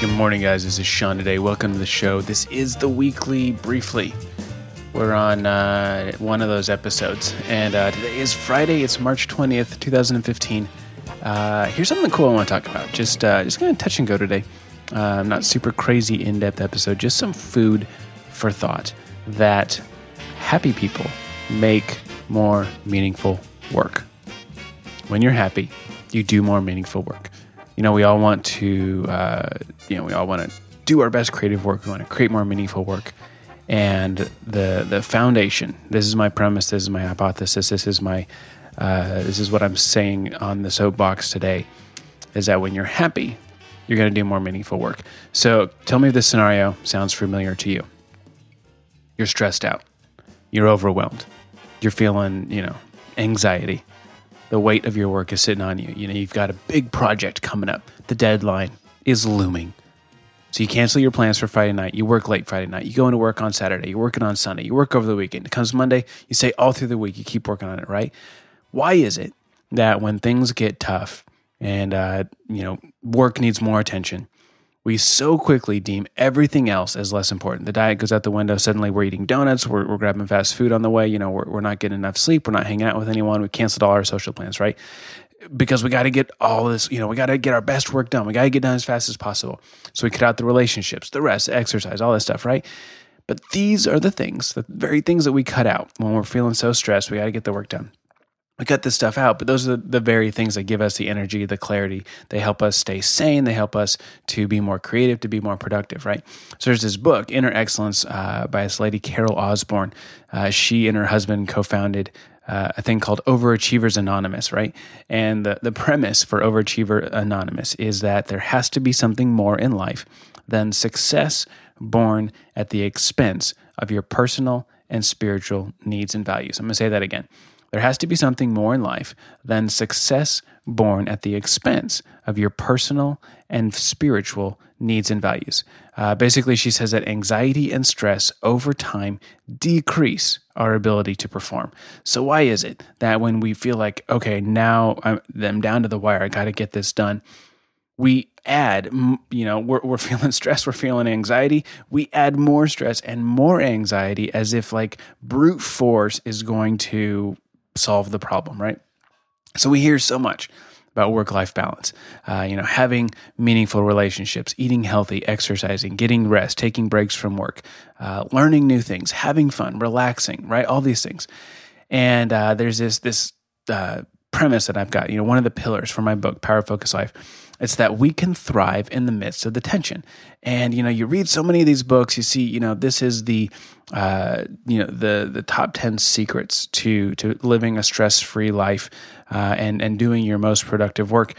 good morning, guys. This is Sean today. Welcome to the show. This is the weekly briefly. We're on uh, one of those episodes, and uh, today is Friday. It's March twentieth, two thousand and fifteen. Uh, here's something cool I want to talk about. Just, uh, just gonna touch and go today. Uh, not super crazy in depth episode. Just some food for thought that happy people make more meaningful work. When you're happy, you do more meaningful work. You know, we all want to, uh, you know, we all want to do our best creative work. We want to create more meaningful work. And the the foundation. This is my premise. This is my hypothesis. This is my uh, this is what I'm saying on the soapbox today. Is that when you're happy, you're going to do more meaningful work. So tell me if this scenario sounds familiar to you. You're stressed out. You're overwhelmed. You're feeling, you know, anxiety. The weight of your work is sitting on you. You know, you've got a big project coming up. The deadline is looming. So you cancel your plans for Friday night. You work late Friday night. You go into work on Saturday. You're working on Sunday. You work over the weekend. It comes Monday. You say all through the week, you keep working on it, right? Why is it that when things get tough and, uh, you know, work needs more attention, we so quickly deem everything else as less important. The diet goes out the window. Suddenly we're eating donuts. We're, we're grabbing fast food on the way. You know, we're, we're not getting enough sleep. We're not hanging out with anyone. We canceled all our social plans, right? Because we got to get all this, you know, we got to get our best work done. We got to get done as fast as possible. So we cut out the relationships, the rest, exercise, all this stuff, right? But these are the things, the very things that we cut out when we're feeling so stressed. We got to get the work done we cut this stuff out, but those are the, the, very things that give us the energy, the clarity. They help us stay sane. They help us to be more creative, to be more productive, right? So there's this book, Inner Excellence, uh, by this lady, Carol Osborn. Uh, she and her husband co founded uh, a thing called Overachievers Anonymous, right? And the, the premise for Overachiever Anonymous is that there has to be something more in life than success born at the expense of your personal and spiritual needs and values. I'm going to say that again. There has to be something more in life than success born at the expense of your personal and spiritual needs and values. Uh, basically, she says that anxiety and stress over time decrease our ability to perform. So, why is it that when we feel like, okay, now I'm, I'm down to the wire, I got to get this done, we add, you know, we're, we're feeling stress, we're feeling anxiety, we add more stress and more anxiety as if like brute force is going to solve the problem, right? So we hear so much about work life balance, uh, you know, having meaningful relationships, eating healthy, exercising, getting rest, taking breaks from work, uh, learning new things, having fun, relaxing, right? All these things. And uh, there's this this uh, premise that I've got. You know, one of the pillars for my book, Power Focus Life, it's that we can thrive in the midst of the tension. And you know, you read so many of these books, you see, you know, this is the uh, you know the the top ten secrets to to living a stress free life uh, and and doing your most productive work.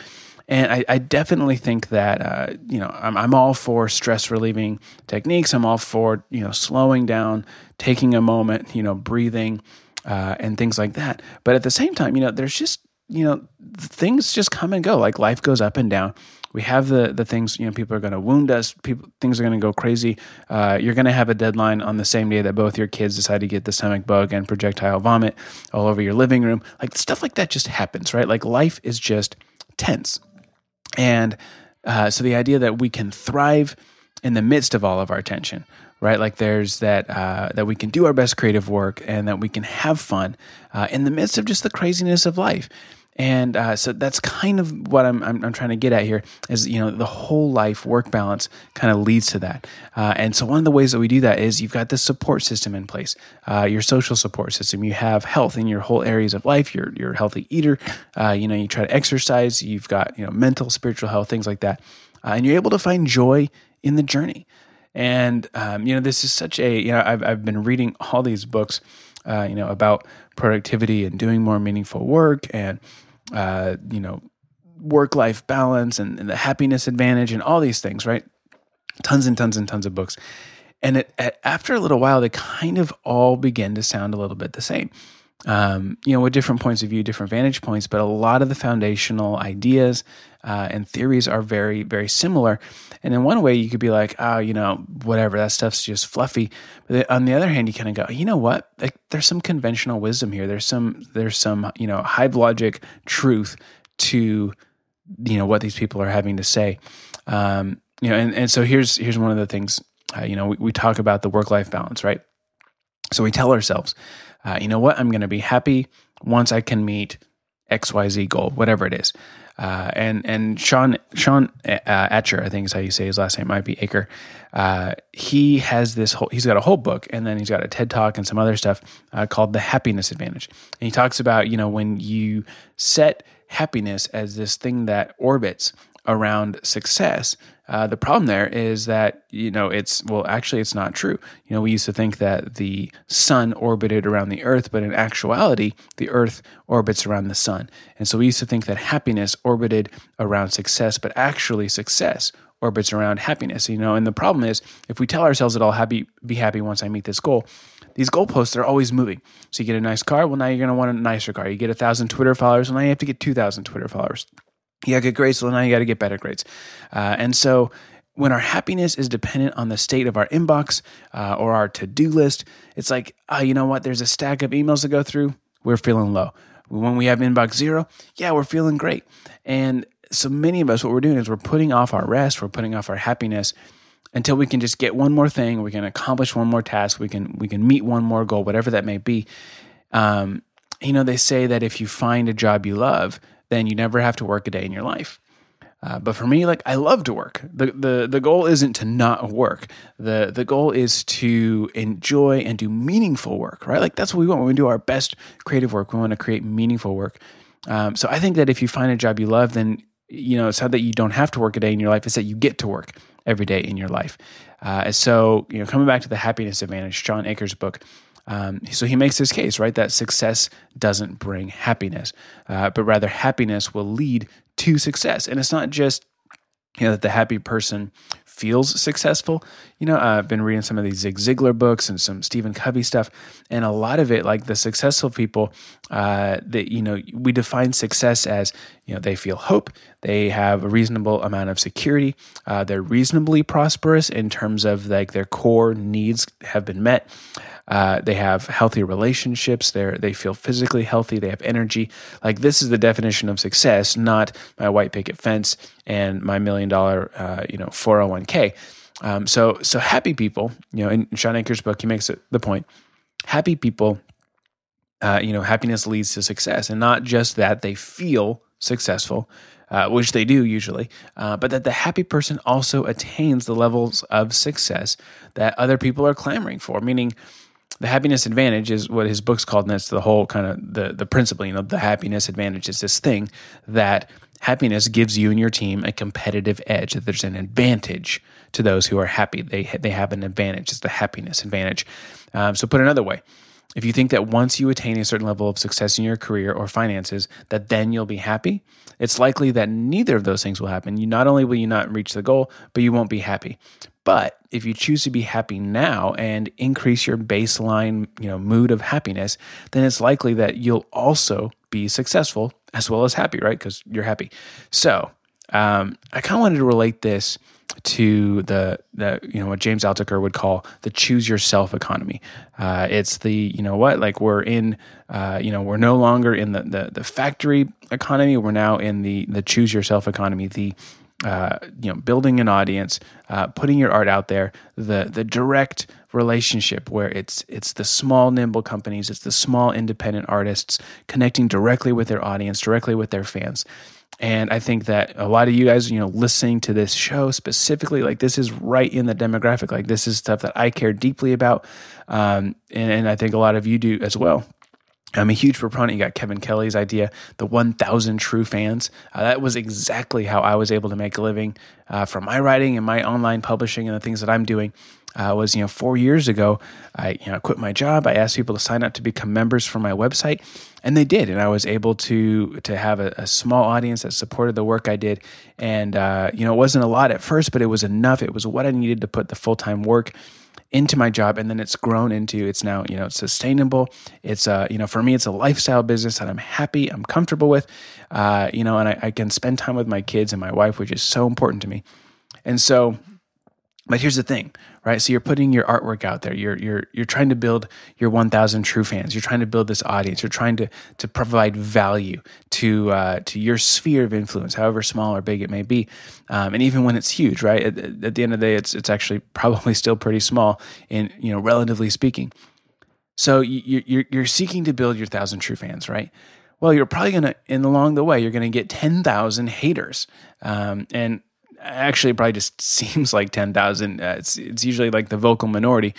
And I, I definitely think that uh, you know I'm, I'm all for stress relieving techniques. I'm all for you know slowing down, taking a moment, you know, breathing, uh, and things like that. But at the same time, you know, there's just you know things just come and go. Like life goes up and down. We have the the things you know people are going to wound us. People things are going to go crazy. Uh, you're going to have a deadline on the same day that both your kids decide to get the stomach bug and projectile vomit all over your living room. Like stuff like that just happens right? Like life is just tense. And uh, so the idea that we can thrive in the midst of all of our tension right? Like there's that uh, that we can do our best creative work and that we can have fun uh, in the midst of just the craziness of life and uh, so that's kind of what I'm, I'm, I'm, trying to get at here is, you know, the whole life work balance kind of leads to that. Uh, and so one of the ways that we do that is you've got this support system in place, uh, your social support system. You have health in your whole areas of life. You're, you're a healthy eater. Uh, you know, you try to exercise. You've got, you know, mental, spiritual health, things like that. Uh, and you're able to find joy in the journey. And, um, you know, this is such a, you know, I've, I've been reading all these books, uh, you know, about productivity and doing more meaningful work and, uh, you know, work life balance and, and, the happiness advantage and all these things, right? Tons and tons and tons of books. And it, after a little while, they kind of all begin to sound a little bit the same. Um, you know, with different points of view, different vantage points, but a lot of the foundational ideas uh, and theories are very, very similar. And in one way, you could be like, oh, you know, whatever, that stuff's just fluffy. But on the other hand, you kind of go, you know what? Like, there's some conventional wisdom here. There's some, there's some, you know, hive logic truth to, you know, what these people are having to say. Um, you know, and, and so here's here's one of the things. Uh, you know, we, we talk about the work life balance, right? So we tell ourselves, uh, you know what, I'm going to be happy once I can meet X Y Z goal, whatever it is. Uh, and and Sean Sean uh, Etcher, I think is how you say his last name, might be Achor. Uh, he has this whole. He's got a whole book, and then he's got a TED talk and some other stuff uh, called the Happiness Advantage. And he talks about you know when you set happiness as this thing that orbits around success. Uh, the problem there is that you know it's well actually it's not true. You know we used to think that the sun orbited around the earth, but in actuality the earth orbits around the sun. And so we used to think that happiness orbited around success, but actually success orbits around happiness. You know, and the problem is if we tell ourselves that I'll happy be happy once I meet this goal, these goalposts are always moving. So you get a nice car, well now you're going to want a nicer car. You get a thousand Twitter followers, well now you have to get two thousand Twitter followers you got good grades, well, now you got to get better grades. Uh, and so when our happiness is dependent on the state of our inbox uh, or our to do list, it's like, oh, you know what? There's a stack of emails to go through. We're feeling low. When we have inbox zero, yeah, we're feeling great. And so many of us, what we're doing is we're putting off our rest, we're putting off our happiness until we can just get one more thing, we can accomplish one more task, we can we can meet one more goal, whatever that may be. Um, you know, they say that if you find a job you love, then you never have to work a day in your life. Uh, but for me, like I love to work. the the The goal isn't to not work. the The goal is to enjoy and do meaningful work. Right? Like that's what we want when we do our best creative work. We want to create meaningful work. Um, so I think that if you find a job you love, then you know it's not that you don't have to work a day in your life; it's that you get to work every day in your life. Uh, so you know, coming back to the happiness advantage, John Achor's book. Um, so he makes his case, right, that success doesn't bring happiness, uh, but rather happiness will lead to success. And it's not just you know that the happy person feels successful. You know, I've been reading some of these Zig Ziglar books and some Stephen Covey stuff, and a lot of it, like the successful people, uh, that you know, we define success as you know they feel hope, they have a reasonable amount of security, uh, they're reasonably prosperous in terms of like their core needs have been met. Uh, they have healthy relationships. They they feel physically healthy. They have energy. Like this is the definition of success, not my white picket fence and my million dollar uh, you know 401k. Um, so so happy people, you know, in Shawn Achor's book, he makes it the point. Happy people, uh, you know, happiness leads to success, and not just that they feel successful, uh, which they do usually, uh, but that the happy person also attains the levels of success that other people are clamoring for. Meaning, the happiness advantage is what his book's called, and that's the whole kind of the the principle. You know, the happiness advantage is this thing that happiness gives you and your team a competitive edge. That there's an advantage to those who are happy. They they have an advantage. It's the happiness advantage. Um, so put another way, if you think that once you attain a certain level of success in your career or finances, that then you'll be happy, it's likely that neither of those things will happen. You not only will you not reach the goal, but you won't be happy. But if you choose to be happy now and increase your baseline, you know, mood of happiness, then it's likely that you'll also be successful as well as happy, right? Because you're happy. So um, I kind of wanted to relate this to the the you know what James Altucher would call the choose yourself economy. Uh, it's the you know what like we're in uh, you know we're no longer in the, the the factory economy. We're now in the the choose yourself economy. The uh, you know, building an audience, uh, putting your art out there, the the direct relationship where it's it's the small nimble companies, it's the small independent artists connecting directly with their audience, directly with their fans. And I think that a lot of you guys, you know, listening to this show specifically, like this is right in the demographic. Like this is stuff that I care deeply about, um, and, and I think a lot of you do as well. I'm a huge proponent. You got Kevin Kelly's idea, the 1,000 true fans. Uh, that was exactly how I was able to make a living uh, from my writing and my online publishing and the things that I'm doing. Uh, was you know four years ago, I you know quit my job. I asked people to sign up to become members for my website, and they did. And I was able to to have a, a small audience that supported the work I did. And uh, you know it wasn't a lot at first, but it was enough. It was what I needed to put the full time work into my job and then it's grown into it's now you know it's sustainable. It's uh you know for me it's a lifestyle business that i'm happy i'm comfortable with uh you know and I, I can spend time with my kids and my wife which is so important to me. And so but here's the thing right? So you're putting your artwork out there. You're you're you're trying to build your 1,000 true fans. You're trying to build this audience. You're trying to to provide value to uh, to your sphere of influence, however small or big it may be, um, and even when it's huge, right? At, at the end of the day, it's it's actually probably still pretty small in you know relatively speaking. So you, you're you're seeking to build your thousand true fans, right? Well, you're probably gonna, in along the way, you're gonna get ten thousand haters, um, and actually, probably just seems like ten thousand. Uh, it's it's usually like the vocal minority,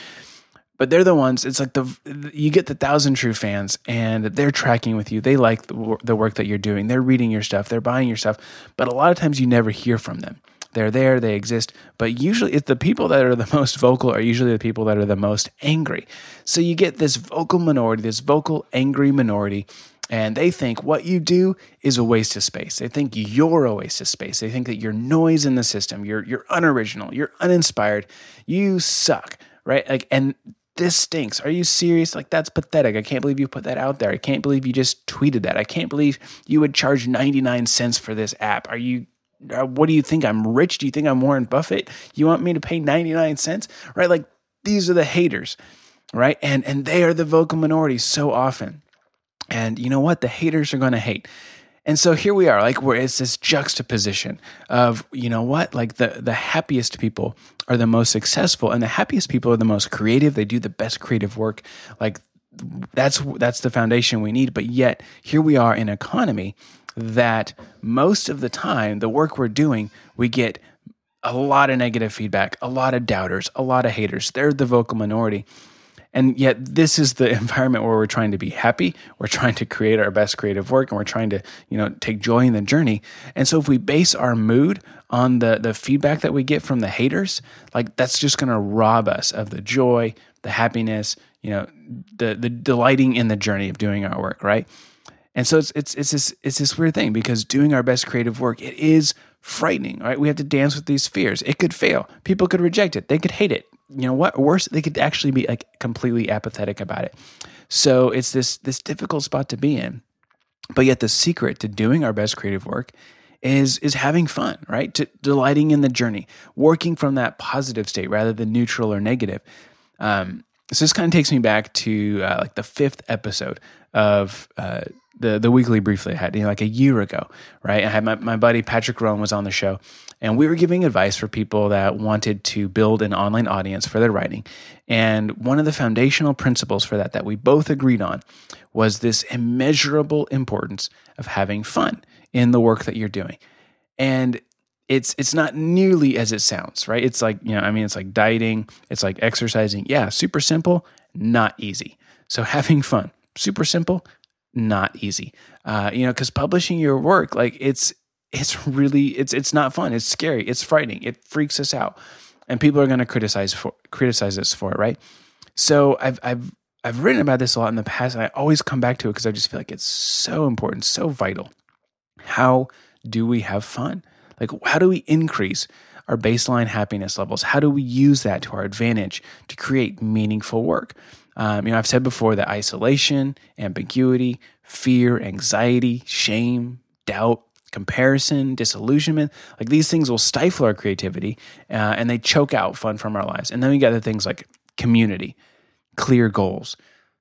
but they're the ones. It's like the you get the thousand true fans, and they're tracking with you. They like the, the work that you're doing. They're reading your stuff. They're buying your stuff. But a lot of times, you never hear from them. They're there, they exist, but usually it's the people that are the most vocal are usually the people that are the most angry. So you get this vocal minority, this vocal angry minority and they think what you do is a waste of space. They think you're a waste of space. They think that you're noise in the system. You're you're unoriginal. You're uninspired. You suck, right? Like, and this stinks. Are you serious? Like, that's pathetic. I can't believe you put that out there. I can't believe you just tweeted that. I can't believe you would charge 99 cents for this app. Are you, uh, what do you think? I'm rich? Do you think I'm Warren Buffett? You want me to pay 99 cents? Right? Like, these are the haters, right? And, and they are the vocal minority so often. And you know what? The haters are going to hate. And so here we are, like where it's this juxtaposition of, you know what? Like the the happiest people are the most successful and the happiest people are the most creative. They do the best creative work. Like that's that's the foundation we need. But yet here we are in economy that most of the time the work we're doing, we get a lot of negative feedback, a lot of doubters, a lot of haters. They're the vocal minority. And yet, this is the environment where we're trying to be happy. We're trying to create our best creative work, and we're trying to, you know, take joy in the journey. And so, if we base our mood on the the feedback that we get from the haters, like that's just going to rob us of the joy, the happiness, you know, the the delighting in the journey of doing our work, right? And so it's it's it's this it's this weird thing because doing our best creative work it is frightening, right? We have to dance with these fears. It could fail. People could reject it. They could hate it you know what worse they could actually be like completely apathetic about it. So it's this this difficult spot to be in but yet the secret to doing our best creative work is is having fun right? To delighting in the journey working from that positive state rather than neutral or negative. Um, so this kind of takes me back to uh, like the fifth episode of uh, the the weekly briefly had you know, like a year ago, right? I had my, my buddy Patrick Rhone was on the show, and we were giving advice for people that wanted to build an online audience for their writing. And one of the foundational principles for that that we both agreed on was this immeasurable importance of having fun in the work that you're doing. And it's it's not nearly as it sounds, right? It's like, you know, I mean, it's like dieting, it's like exercising. Yeah, super simple, not easy. So having fun, super simple, not easy. Uh, you know, because publishing your work, like it's it's really it's it's not fun. It's scary. It's frightening. It freaks us out, and people are going to criticize for criticize us for it, right? So I've I've I've written about this a lot in the past, and I always come back to it because I just feel like it's so important, so vital. How do we have fun? Like, how do we increase our baseline happiness levels? How do we use that to our advantage to create meaningful work? Um, you know, I've said before that isolation, ambiguity, fear, anxiety, shame, doubt, comparison, disillusionment, like these things will stifle our creativity uh, and they choke out fun from our lives. And then we got the things like community, clear goals,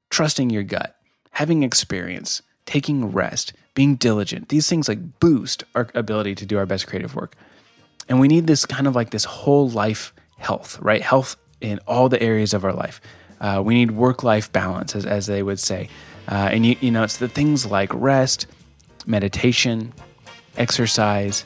trusting your gut, having experience, taking rest, being diligent. These things like boost our ability to do our best creative work. And we need this kind of like this whole life health, right? Health in all the areas of our life. Uh, we need work life balance, as, as they would say. Uh, and you, you know, it's the things like rest, meditation, exercise,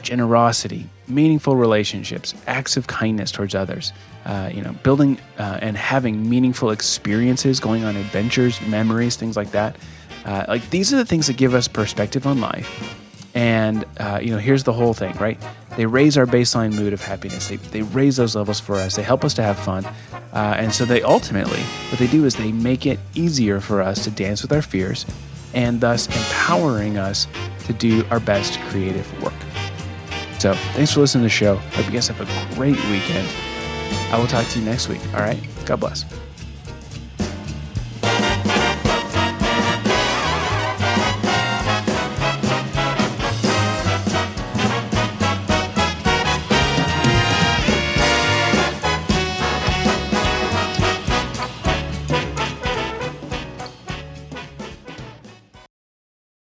generosity, meaningful relationships, acts of kindness towards others. Uh, you know, building uh, and having meaningful experiences, going on adventures, memories, things like that. Uh, like these are the things that give us perspective on life. And uh, you know, here's the whole thing, right? They raise our baseline mood of happiness. They, they raise those levels for us. They help us to have fun. Uh, and so they ultimately, what they do is they make it easier for us to dance with our fears and thus empowering us to do our best creative work. So thanks for listening to the show. Hope you guys have a great weekend. I will talk to you next week. All right. God bless.